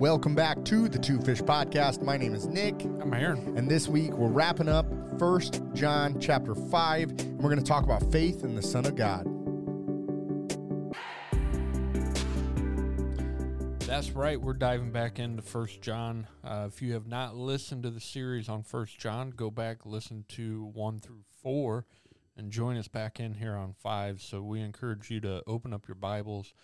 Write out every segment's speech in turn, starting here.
Welcome back to the Two Fish Podcast. My name is Nick, I'm Aaron. and this week we're wrapping up First John chapter 5, and we're going to talk about faith in the Son of God. That's right. We're diving back into First John. Uh, if you have not listened to the series on First John, go back listen to one through four, and join us back in here on five. So we encourage you to open up your Bibles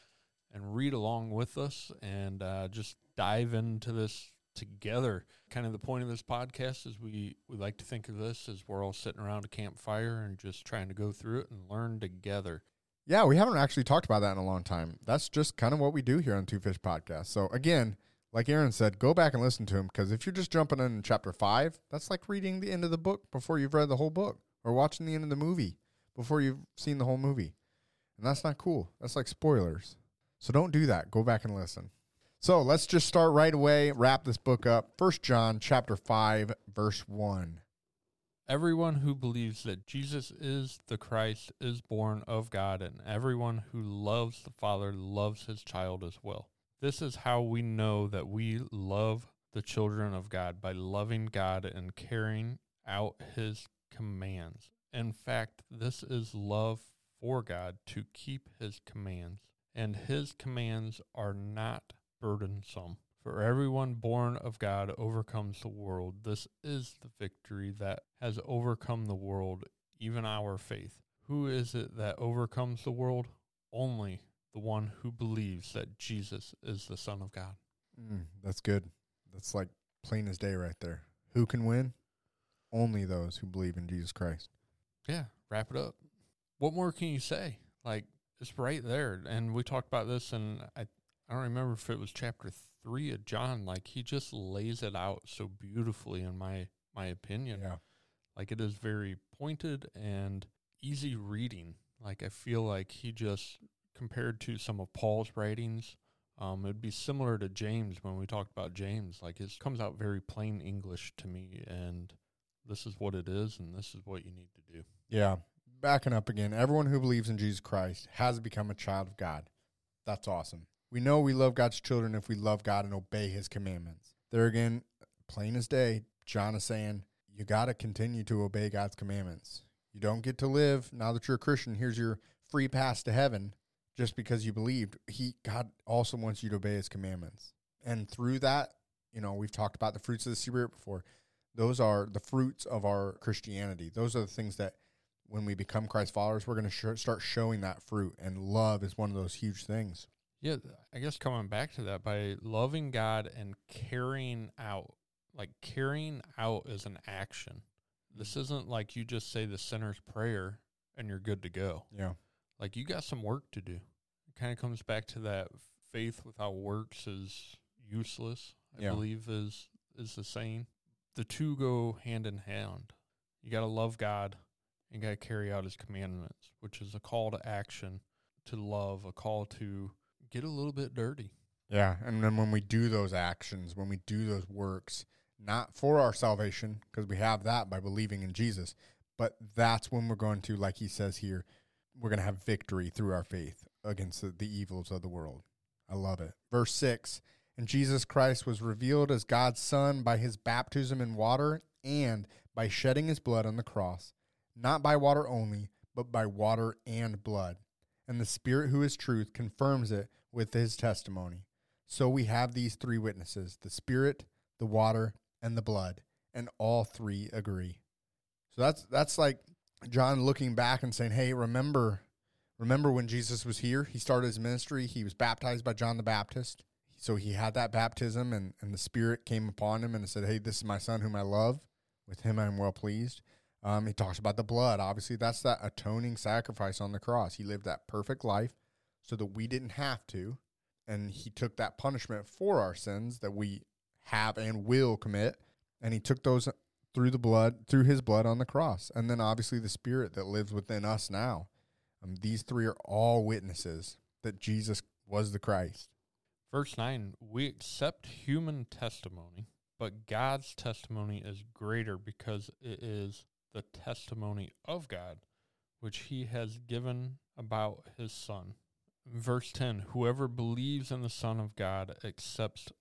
and read along with us, and uh, just dive into this together. Kind of the point of this podcast is we we like to think of this as we're all sitting around a campfire and just trying to go through it and learn together. Yeah, we haven't actually talked about that in a long time. That's just kind of what we do here on Two Fish Podcast. So, again, like Aaron said, go back and listen to him because if you're just jumping in chapter 5, that's like reading the end of the book before you've read the whole book or watching the end of the movie before you've seen the whole movie. And that's not cool. That's like spoilers. So don't do that. Go back and listen. So let's just start right away, wrap this book up. First John chapter 5, verse 1. Everyone who believes that Jesus is the Christ is born of God, and everyone who loves the Father loves his child as well. This is how we know that we love the children of God by loving God and carrying out his commands. In fact, this is love for God to keep his commands, and his commands are not burdensome. For everyone born of God overcomes the world. This is the victory that has overcome the world, even our faith. Who is it that overcomes the world? Only the one who believes that Jesus is the Son of God. Mm, that's good. That's like plain as day right there. Who can win? Only those who believe in Jesus Christ. Yeah, wrap it up. What more can you say? Like, it's right there. And we talked about this, and I, I don't remember if it was chapter three of John. Like, he just lays it out so beautifully, in my, my opinion. Yeah. Like it is very pointed and easy reading. Like I feel like he just compared to some of Paul's writings, um, it'd be similar to James when we talked about James. Like it comes out very plain English to me, and this is what it is, and this is what you need to do. Yeah. Backing up again, everyone who believes in Jesus Christ has become a child of God. That's awesome. We know we love God's children if we love God and obey his commandments. There again, plain as day, John is saying, you got to continue to obey God's commandments. You don't get to live now that you're a Christian. Here's your free pass to heaven just because you believed. He God also wants you to obey his commandments. And through that, you know, we've talked about the fruits of the spirit before. Those are the fruits of our Christianity. Those are the things that when we become Christ followers, we're going to sh- start showing that fruit. And love is one of those huge things. Yeah, I guess coming back to that by loving God and carrying out, like carrying out is an action. This mm-hmm. isn't like you just say the sinner's prayer and you're good to go. Yeah. Like you got some work to do. It kind of comes back to that faith without works is useless. I Yeah. believe is is the saying. The two go hand in hand. You got to love God and got to carry out his commandments, which is a call to action, to love, a call to get a little bit dirty. Yeah. And then when we do those actions, when we do those works, not for our salvation, because we have that by believing in Jesus, but that's when we're going to, like he says here, we're going to have victory through our faith against the, the evils of the world. I love it. Verse 6 And Jesus Christ was revealed as God's Son by his baptism in water and by shedding his blood on the cross, not by water only, but by water and blood. And the Spirit, who is truth, confirms it with his testimony. So we have these three witnesses the Spirit, the water, and the blood, and all three agree. So that's that's like John looking back and saying, "Hey, remember remember when Jesus was here? He started his ministry. He was baptized by John the Baptist. So he had that baptism and and the Spirit came upon him and said, "Hey, this is my son whom I love. With him I am well pleased." Um, he talks about the blood. Obviously, that's that atoning sacrifice on the cross. He lived that perfect life so that we didn't have to. And he took that punishment for our sins that we have and will commit. And he took those through the blood, through his blood on the cross. And then obviously the spirit that lives within us now. Um, these three are all witnesses that Jesus was the Christ. Verse 9 We accept human testimony, but God's testimony is greater because it is the testimony of God, which he has given about his Son. Verse 10 Whoever believes in the Son of God accepts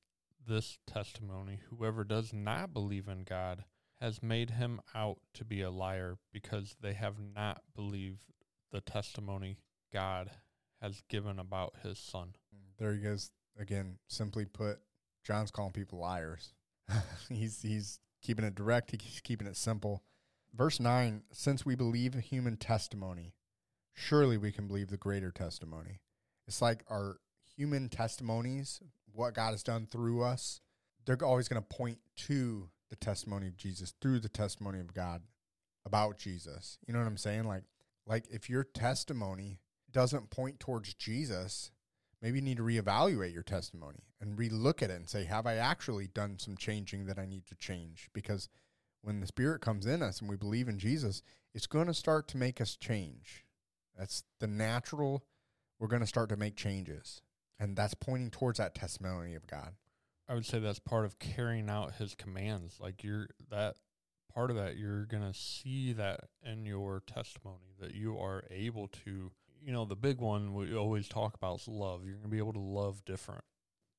this testimony, whoever does not believe in God has made him out to be a liar because they have not believed the testimony God has given about his son. There he goes again. Simply put, John's calling people liars. he's he's keeping it direct. He's keeping it simple. Verse nine: Since we believe human testimony, surely we can believe the greater testimony. It's like our human testimonies, what God has done through us. They're always going to point to the testimony of Jesus through the testimony of God about Jesus. You know what I'm saying? Like, like if your testimony doesn't point towards Jesus, maybe you need to reevaluate your testimony and relook at it and say, have I actually done some changing that I need to change? Because when the Spirit comes in us and we believe in Jesus, it's going to start to make us change. That's the natural. We're going to start to make changes. And that's pointing towards that testimony of God. I would say that's part of carrying out his commands. Like you're that part of that, you're going to see that in your testimony that you are able to, you know, the big one we always talk about is love. You're going to be able to love different.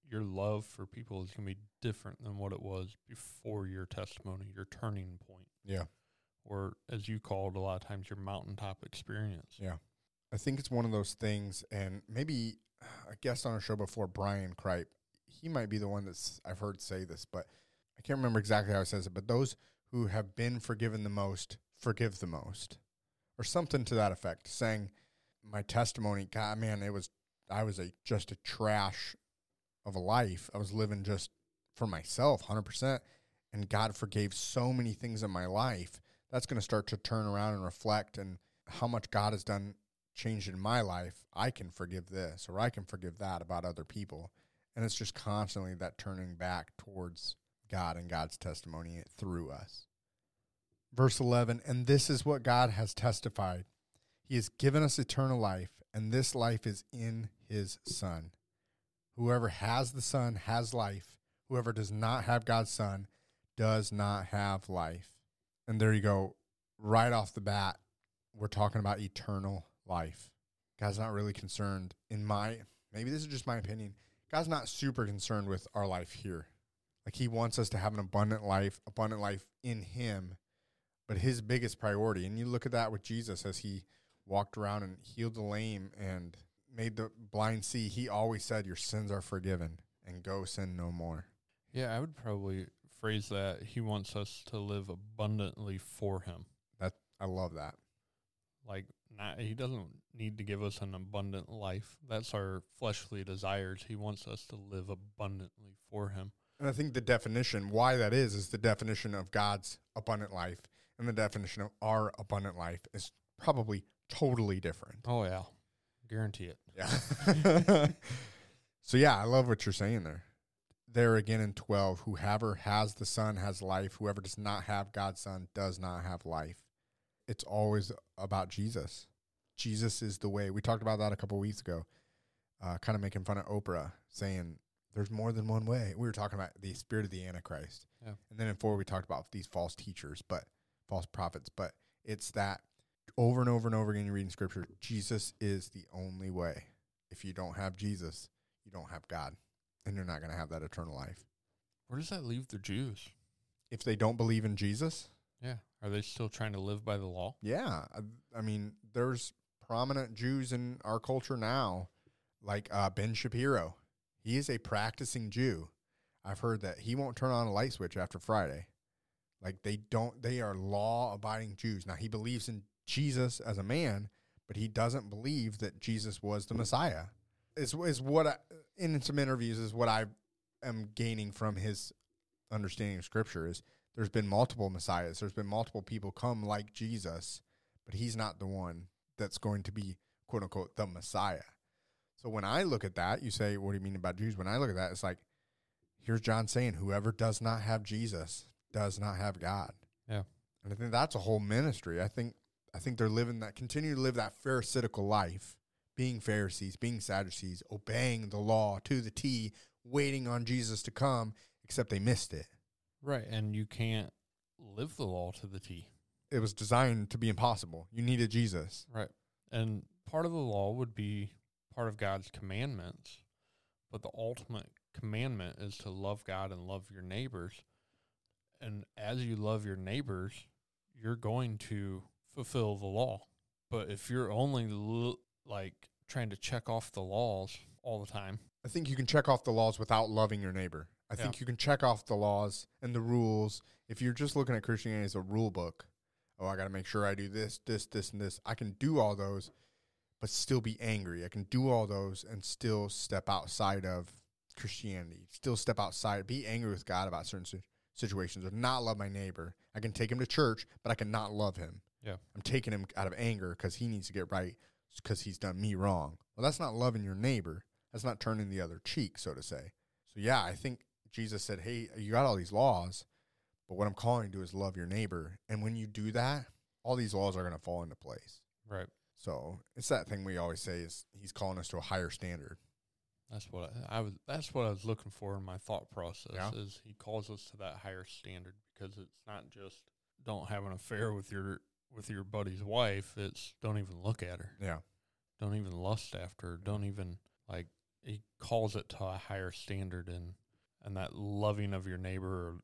Your love for people is going to be different than what it was before your testimony, your turning point. Yeah. Or as you called a lot of times, your mountaintop experience. Yeah. I think it's one of those things, and maybe a guest on our show before, Brian Kripe, he might be the one that's I've heard say this, but I can't remember exactly how he says it. But those who have been forgiven the most forgive the most, or something to that effect, saying, "My testimony, God, man, it was I was a just a trash of a life. I was living just for myself, hundred percent, and God forgave so many things in my life. That's going to start to turn around and reflect and how much God has done changed in my life, I can forgive this or I can forgive that about other people. And it's just constantly that turning back towards God and God's testimony through us. Verse 11, and this is what God has testified. He has given us eternal life, and this life is in his Son. Whoever has the Son has life. Whoever does not have God's Son does not have life. And there you go. Right off the bat, we're talking about eternal life. God's not really concerned in my maybe this is just my opinion. God's not super concerned with our life here. Like he wants us to have an abundant life, abundant life in him. But his biggest priority, and you look at that with Jesus as he walked around and healed the lame and made the blind see, he always said, Your sins are forgiven and go sin no more. Yeah, I would probably phrase that he wants us to live abundantly for him. That I love that. Like not, he doesn't need to give us an abundant life. That's our fleshly desires. He wants us to live abundantly for him. And I think the definition, why that is, is the definition of God's abundant life and the definition of our abundant life is probably totally different. Oh, yeah. Guarantee it. Yeah. so, yeah, I love what you're saying there. There again in 12, whoever has the Son has life. Whoever does not have God's Son does not have life. It's always about Jesus. Jesus is the way. We talked about that a couple weeks ago, uh, kind of making fun of Oprah, saying there's more than one way. We were talking about the spirit of the Antichrist. Yeah. And then in four, we talked about these false teachers, but false prophets. But it's that over and over and over again, you read in scripture, Jesus is the only way. If you don't have Jesus, you don't have God, and you're not going to have that eternal life. Where does that leave the Jews? If they don't believe in Jesus, Yeah. Are they still trying to live by the law? yeah, I, I mean, there's prominent Jews in our culture now, like uh, Ben Shapiro. He is a practicing Jew. I've heard that he won't turn on a light switch after Friday. Like they don't, they are law abiding Jews. Now he believes in Jesus as a man, but he doesn't believe that Jesus was the Messiah. Is is what I, in some interviews is what I am gaining from his understanding of Scripture is there's been multiple messiahs. There's been multiple people come like Jesus, but he's not the one that's going to be quote unquote the Messiah. So when I look at that, you say, what do you mean about Jews? When I look at that, it's like, here's John saying, whoever does not have Jesus does not have God. Yeah. And I think that's a whole ministry. I think I think they're living that continue to live that pharisaical life, being Pharisees, being Sadducees, obeying the law to the T, waiting on Jesus to come, except they missed it. Right. And you can't live the law to the T. It was designed to be impossible. You needed Jesus. Right. And part of the law would be part of God's commandments, but the ultimate commandment is to love God and love your neighbors. And as you love your neighbors, you're going to fulfill the law. But if you're only l- like trying to check off the laws all the time, I think you can check off the laws without loving your neighbor. I Yeah. think you can check off the laws and the rules if you're just looking at Christianity as a rule book. Oh, I got to make sure I do this, this, this, and this. I can do all those, but still be angry. I can do all those and still step outside of Christianity. Still step outside, be angry with God about certain si- situations, or not love my neighbor. I can take him to church, but I cannot love him. Yeah. I'm taking him out of anger because he needs to get right because he's done me wrong. Well, that's not loving your neighbor. That's not turning the other cheek, so to say. So yeah, I think Jesus said, "Hey, you got all these laws, but what I'm calling you to do is love your neighbor." And when you do that, all these laws are going to fall into place. right? So it's that thing we always say is He's calling us to a higher standard. That's what I, I was. That's what I was looking for in my thought process. Yeah. Is he calls us to that higher standard because it's not just don't have an affair with your with your buddy's wife. It's don't even look at her. Yeah, Don't even lust after. her, Don't even like. He calls it to a higher standard and and that loving of your neighbor.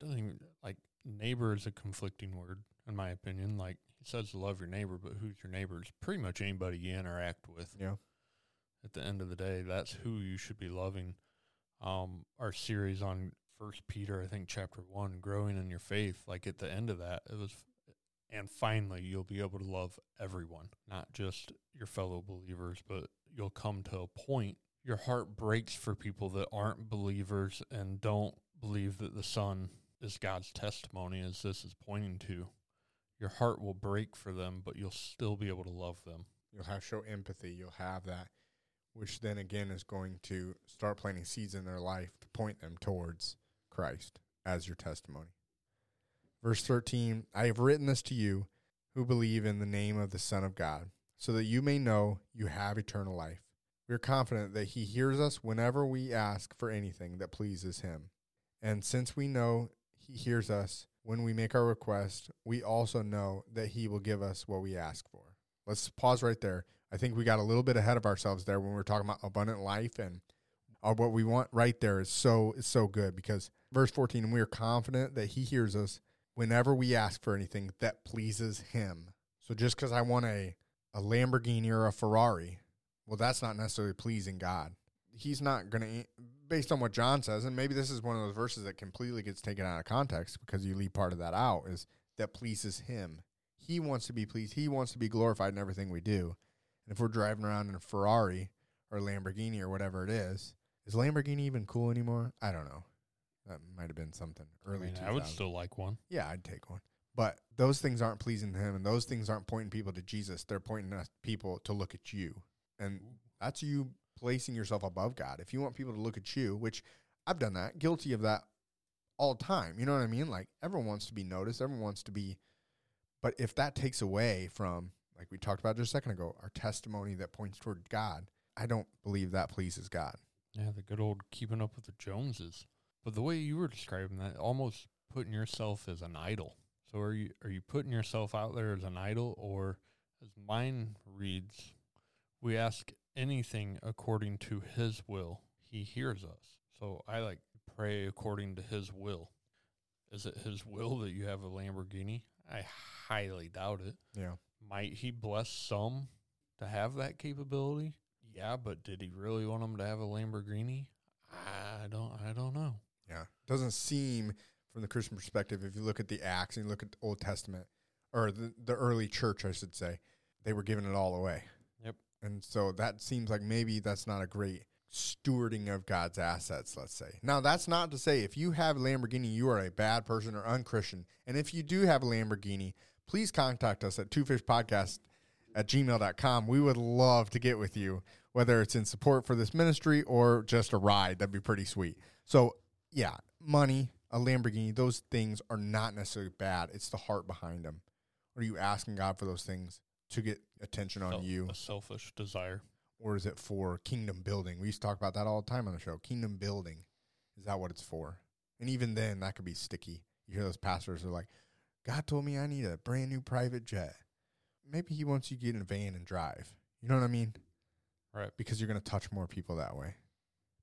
Doesn't even like neighbor is a conflicting word in my opinion. Like he says love your neighbor, but who's your neighbor? It's pretty much anybody you interact with yeah, at the end of the day, that's who you should be loving. Um, our series on First Peter, I think chapter one, growing in your faith. Like at the end of that, it was, and finally, you'll be able to love everyone, not just your fellow believers, but you'll come to a point. Your heart breaks for people that aren't believers and don't believe that the Son is God's testimony, as this is pointing to. Your heart will break for them, but you'll still be able to love them. you'll have show empathy. You'll have that, which then again is going to start planting seeds in their life to point them towards Christ as your testimony. Verse 13 I have written this to you who believe in the name of the Son of God, so that you may know you have eternal life. We are confident that He hears us whenever we ask for anything that pleases Him. And since we know He hears us when we make our request, we also know that He will give us what we ask for. Let's pause right there. I think we got a little bit ahead of ourselves there when we were talking about abundant life and uh, what we want right there is so is so good because verse 14 we are confident that he hears us whenever we ask for anything that pleases him. So just cuz I want a a Lamborghini or a Ferrari, well that's not necessarily pleasing God. He's not going to based on what John says and maybe this is one of those verses that completely gets taken out of context because you leave part of that out is that pleases him. He wants to be pleased. He wants to be glorified in everything we do. And if we're driving around in a Ferrari or Lamborghini or whatever it is, is Lamborghini even cool anymore? I don't know. That might have been something I, early. mean, I would still like one. Yeah, I'd take one. But those things aren't pleasing to him, and those things aren't pointing people to Jesus. They're pointing us people to look at you, and that's you placing yourself above God. If you want people to look at you, which I've done that, guilty of that all time. You know what I mean? Like everyone wants to be noticed. Everyone wants to be. But if that takes away from, like we talked about just a second ago, our testimony that points toward God, I don't believe that pleases God. Yeah, the good old keeping up with the Joneses. But the way you were describing that, almost putting yourself as an idol. So are you are you putting yourself out there as an idol, or as mine reads, we ask anything according to His will, He hears us. So I like pray according to His will. Is it His will that you have a Lamborghini? I highly doubt it. Yeah. Might he bless some to have that capability? Yeah, but did he really want them to have a Lamborghini? I don't I don't know. Yeah. Doesn't seem from the Christian perspective, if you look at the Acts and you look at the Old Testament or the, the early church, I should say, they were giving it all away. And so that seems like maybe that's not a great stewarding of God's assets, let's say. Now, that's not to say if you have a Lamborghini, you are a bad person or unchristian. And if you do have a Lamborghini, please contact us at twofishpodcast at gmail.com. We would love to get with you, whether it's in support for this ministry or just a ride. That'd be pretty sweet. So, yeah, money, a Lamborghini, those things are not necessarily bad. It's the heart behind them. Are you asking God for those things to get attention on you? A selfish desire. Or is it for kingdom building? We used to talk about that all the time on the show. Kingdom building. Is that what it's for? And even then, that could be sticky. You hear those pastors are like, God told me I need a brand new private jet. Maybe he wants you to get in a van and drive. You know what I mean? Right. Because you're going to touch more people that way.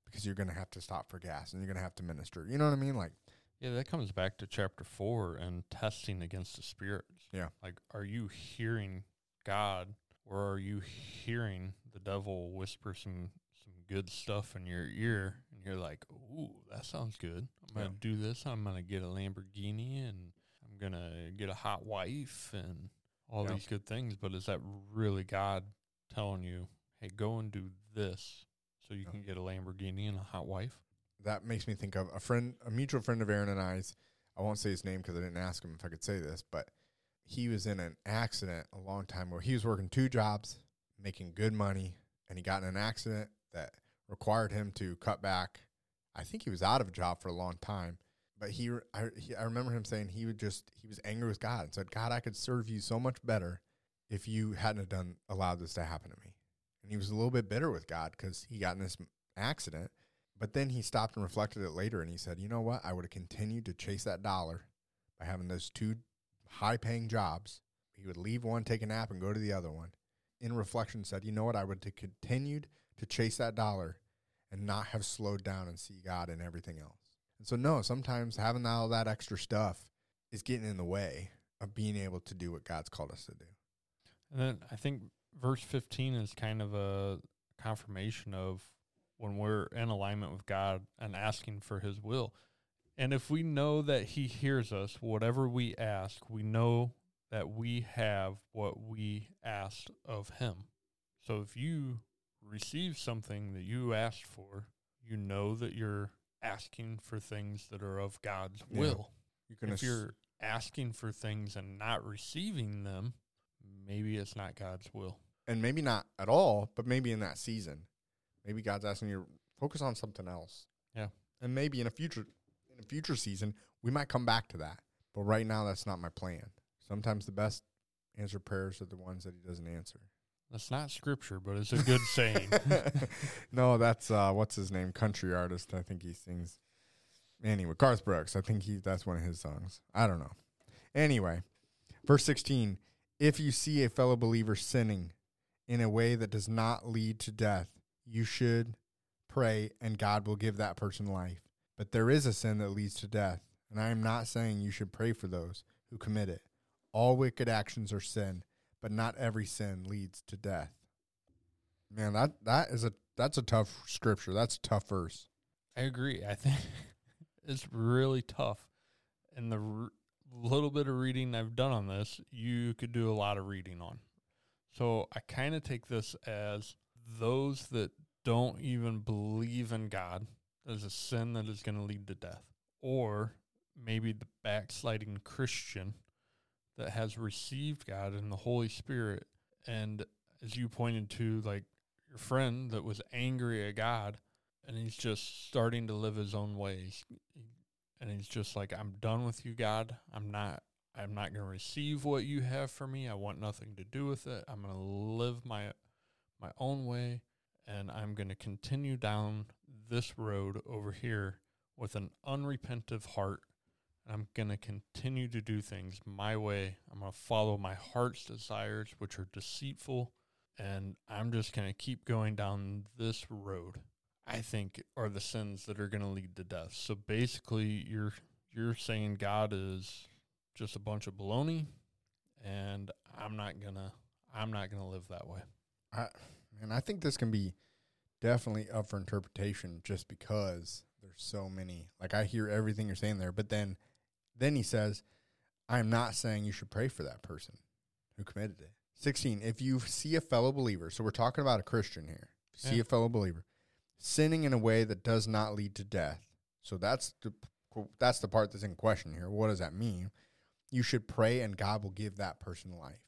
because you're going to have to stop for gas and you're going to have to minister. You know what I mean? Like, Yeah, that comes back to chapter four and testing against the spirits. Yeah. Like, are you hearing God or are you hearing the devil whisper some some good stuff in your ear and you're like, Ooh, that sounds good. I'm gonna Yeah. do this, I'm gonna get a Lamborghini and I'm gonna get a hot wife and all Yeah. these good things, but is that really God telling you, Hey, go and do this so you Yeah. can get a Lamborghini and a hot wife? that makes me think of a friend, a mutual friend of Aaron and I's. I won't say his name because I didn't ask him if I could say this, but he was in an accident a long time ago. He was working two jobs, making good money, and he got in an accident that required him to cut back. I think he was out of a job for a long time, but he, I, he, I remember him saying he would just he was angry with God and said, "God, I could serve you so much better if you hadn't done allowed this to happen to me." And he was a little bit bitter with God because he got in this accident. But then he stopped and reflected it later and he said, you know what? I would have continued to chase that dollar by having those two high paying jobs. He would leave one, take a nap, and go to the other one. In reflection, said, you know what? I would have continued to chase that dollar and not have slowed down and see God and everything else. And so, no, sometimes having all that extra stuff is getting in the way of being able to do what God's called us to do. And then I think verse 15 is kind of a confirmation of when we're in alignment with God and asking for his will. And if we know that he hears us, whatever we ask, we know that we have what we asked of him. So if you receive something that you asked for, you know that you're asking for things that are of God's Yeah. will You can if you're asking for things and not receiving them, maybe it's not God's will. and maybe not at all, but maybe in that season, maybe God's asking you to focus on something else. Yeah. And maybe in a future in future season, we might come back to that. But right now that's not my plan. Sometimes the best answered prayers are the ones that he doesn't answer. That's not scripture, but it's a good saying. no, that's uh what's his name? Country artist. I think he sings anyway, Garth Brooks. I think he that's one of his songs. I don't know. Anyway, verse 16, if you see a fellow believer sinning in a way that does not lead to death, you should pray and God will give that person life. But there is a sin that leads to death, and I am not saying you should pray for those who commit it. All wicked actions are sin, but not every sin leads to death. Man, that that is a that's a tough scripture. That's a tough verse. I agree. I think it's really tough. And the r- little bit of reading I've done on this, you could do a lot of reading on. So I kind of take this as those that don't even believe in God as a sin that is going to lead to death, or maybe the backsliding Christian that has received God and the Holy Spirit. And as you pointed to, like your friend that was angry at God and he's just starting to live his own ways. And he's just like, I'm done with you, God. I'm not. I'm not going to receive what you have for me. I want nothing to do with it. I'm going to live my my own way, and I'm going to continue down this road over here with an unrepentive heart. And I'm going to continue to do things my way. I'm going to follow my heart's desires, which are deceitful, and I'm just going to keep going down this road. I think are the sins that are going to lead to death. So basically, you're you're saying God is just a bunch of baloney, and I'm not gonna I'm not gonna live that way. I and I think this can be definitely up for interpretation just because there's so many. Like I hear everything you're saying there, but then then he says, I'm not saying you should pray for that person who committed it. 16, if you see a fellow believer, so we're talking about a Christian here. See Yeah. a fellow believer sinning in a way that does not lead to death. So that's the that's the part that's in question here. What does that mean? You should pray and God will give that person life.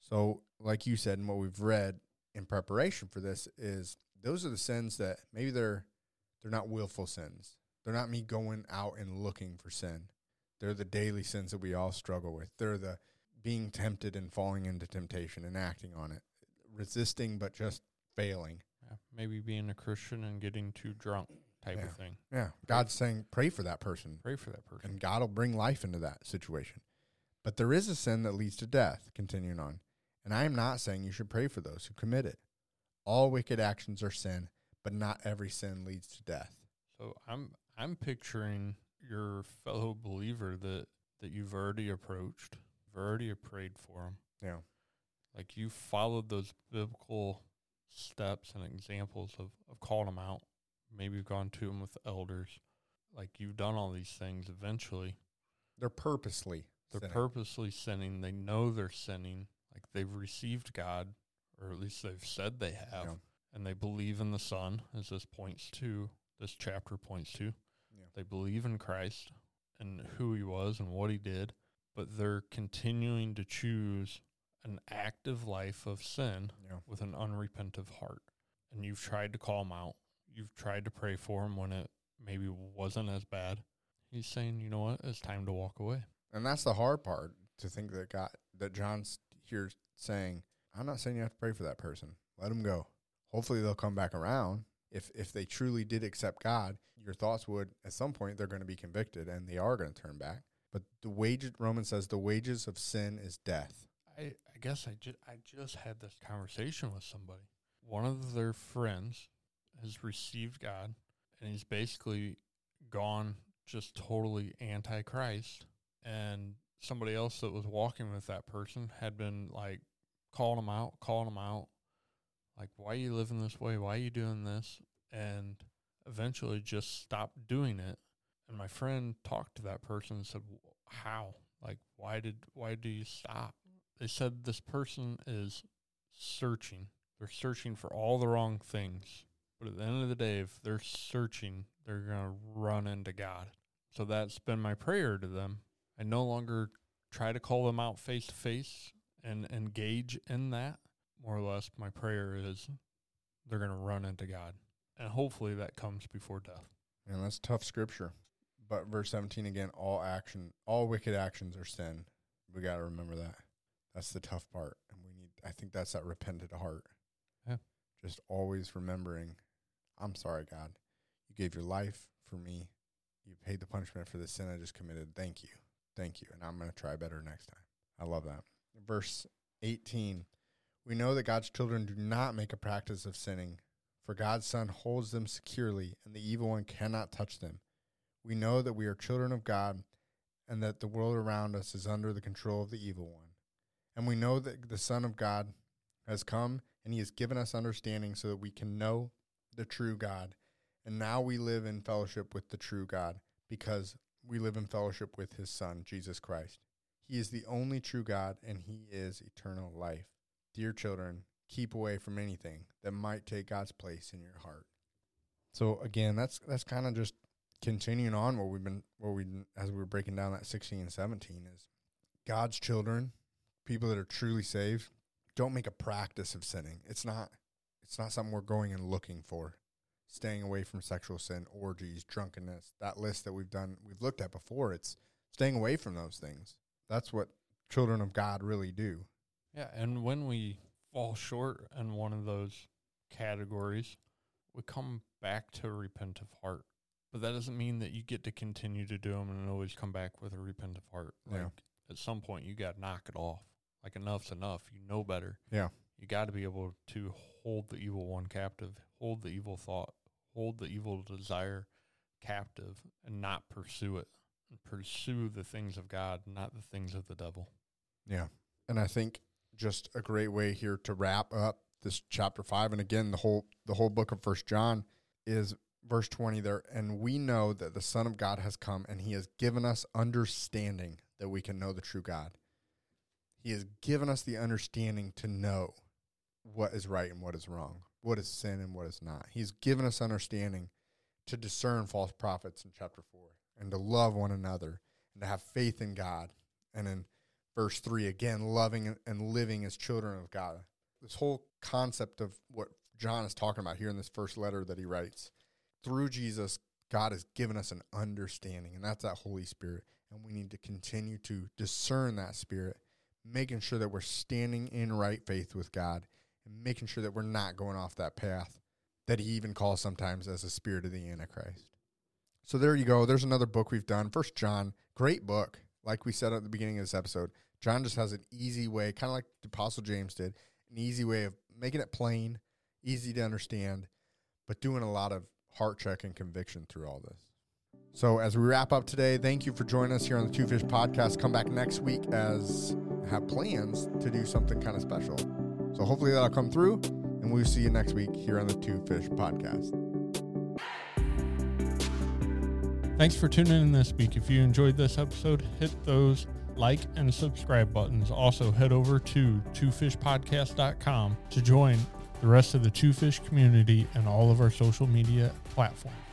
So, like you said, and what we've read in preparation for this is those are the sins that maybe they're they're not willful sins. They're not me going out and looking for sin. They're the daily sins that we all struggle with. They're the being tempted and falling into temptation and acting on it, resisting but just failing. Yeah, maybe being a Christian and getting too drunk type Yeah. of thing. Yeah, God's saying pray for that person, Pray for that person. and God will bring life into that situation. But there is a sin that leads to death. Continuing on, and I am not saying you should pray for those who commit it. All wicked actions are sin, but not every sin leads to death. So I'm I'm picturing your fellow believer that that you've already approached, you've already prayed for him. Yeah. Like you followed those biblical steps and examples of, of calling them out. Maybe you've gone to them with elders. Like you've done all these things eventually. They're purposely. They're sinning. purposely sinning. They know they're sinning. Like they've received God, or at least they've said they have. Yeah. And they believe in the Son, as this points to, this chapter points to. Yeah. They believe in Christ and who he was and what he did, but they're continuing to choose an active life of sin Yeah. with an unrepentant heart. And you've tried to call him out. You've tried to pray for him when it maybe wasn't as bad. He's saying, you know what? It's time to walk away. And that's the hard part to think that God that John's here saying, I'm not saying you have to pray for that person. Let them go. Hopefully they'll come back around. If if they truly did accept God, your thoughts would at some point they're going to be convicted and they are going to turn back. But the wages Romans says the wages of sin is death. I, I guess I, ju- I just had this conversation with somebody. One of their friends has received God, and he's basically gone just totally anti Christ. And somebody else that was walking with that person had been like calling them out, calling them out, like, why are you living this way? Why are you doing this? And eventually just stopped doing it. And my friend talked to that person and said, How? Like, why did, why do you stop? they said this person is searching. They're searching for all the wrong things. But at the end of the day, if they're searching, they're going to run into God. So that's been my prayer to them. I no longer try to call them out face to face and engage in that. More or less, my prayer is they're going to run into God. And hopefully that comes before death. And that's tough scripture. But verse 17 again, all action, all wicked actions are sin. We got to remember that. That's the tough part. And we need, I think that's that repentant heart. Yeah. Just always remembering, I'm sorry, God. You gave your life for me. You paid the punishment for the sin I just committed. Thank you. Thank you. And I'm going to try better next time. I love that. Verse 18 We know that God's children do not make a practice of sinning, for God's Son holds them securely, and the evil one cannot touch them. We know that we are children of God, and that the world around us is under the control of the evil one. And we know that the Son of God has come, and he has given us understanding so that we can know the true God. And now we live in fellowship with the true God, because we live in fellowship with his Son, Jesus Christ. He is the only true God, and he is eternal life. Dear children, keep away from anything that might take God's place in your heart. So again, that's that's kind of just continuing on what we've been what we as we were breaking down that 16 and 17 is God's children, people that are truly saved, don't make a practice of sinning. It's not it's not something we're going and looking for. Staying away from sexual sin, orgies, drunkenness, that list that we've done we've looked at before, it's staying away from those things. That's what children of God really do. Yeah, and when we fall short in one of those categories, we come back to a repentant heart. But that doesn't mean that you get to continue to do them and always come back with a repentant heart. Like Yeah. at some point, you got to knock it off. Like enough's enough. You know better. Yeah. You got to be able to hold the evil one captive, hold the evil thought, hold the evil desire captive, and not pursue it. Pursue the things of God, not the things of the devil. Yeah. And I think just a great way here to wrap up this chapter 5 and again the whole the whole book of First John is verse 20 there and we know that the son of God has come and he has given us understanding that we can know the true God. He has given us the understanding to know what is right and what is wrong, what is sin and what is not. He's given us understanding to discern false prophets in chapter 4 and to love one another and to have faith in God. And in verse 3 again loving and living as children of god. This whole concept of what john is talking about here in this first letter that he writes through jesus god has given us an understanding and that's that holy spirit. And we need to continue to discern that spirit making sure that we're standing in right faith with god and making sure that we're not going off that path that he even calls sometimes as a spirit of the antichrist so there you go there's another book we've done first john great book like we said at the beginning of this episode John just has an easy way, kind of like the Apostle James did, an easy way of making it plain, easy to understand, but doing a lot of heart check and conviction through all this. So as we wrap up today, thank you for joining us here on the Two Fish Podcast. Come back next week as I have plans to do something kind of special. So hopefully that'll come through, and we'll see you next week here on the Two Fish Podcast. Thanks for tuning in this week. If you enjoyed this episode, hit those like and subscribe buttons. Also, head over to twofishpodcast.com to join the rest of the Two Fish community and all of our social media platforms.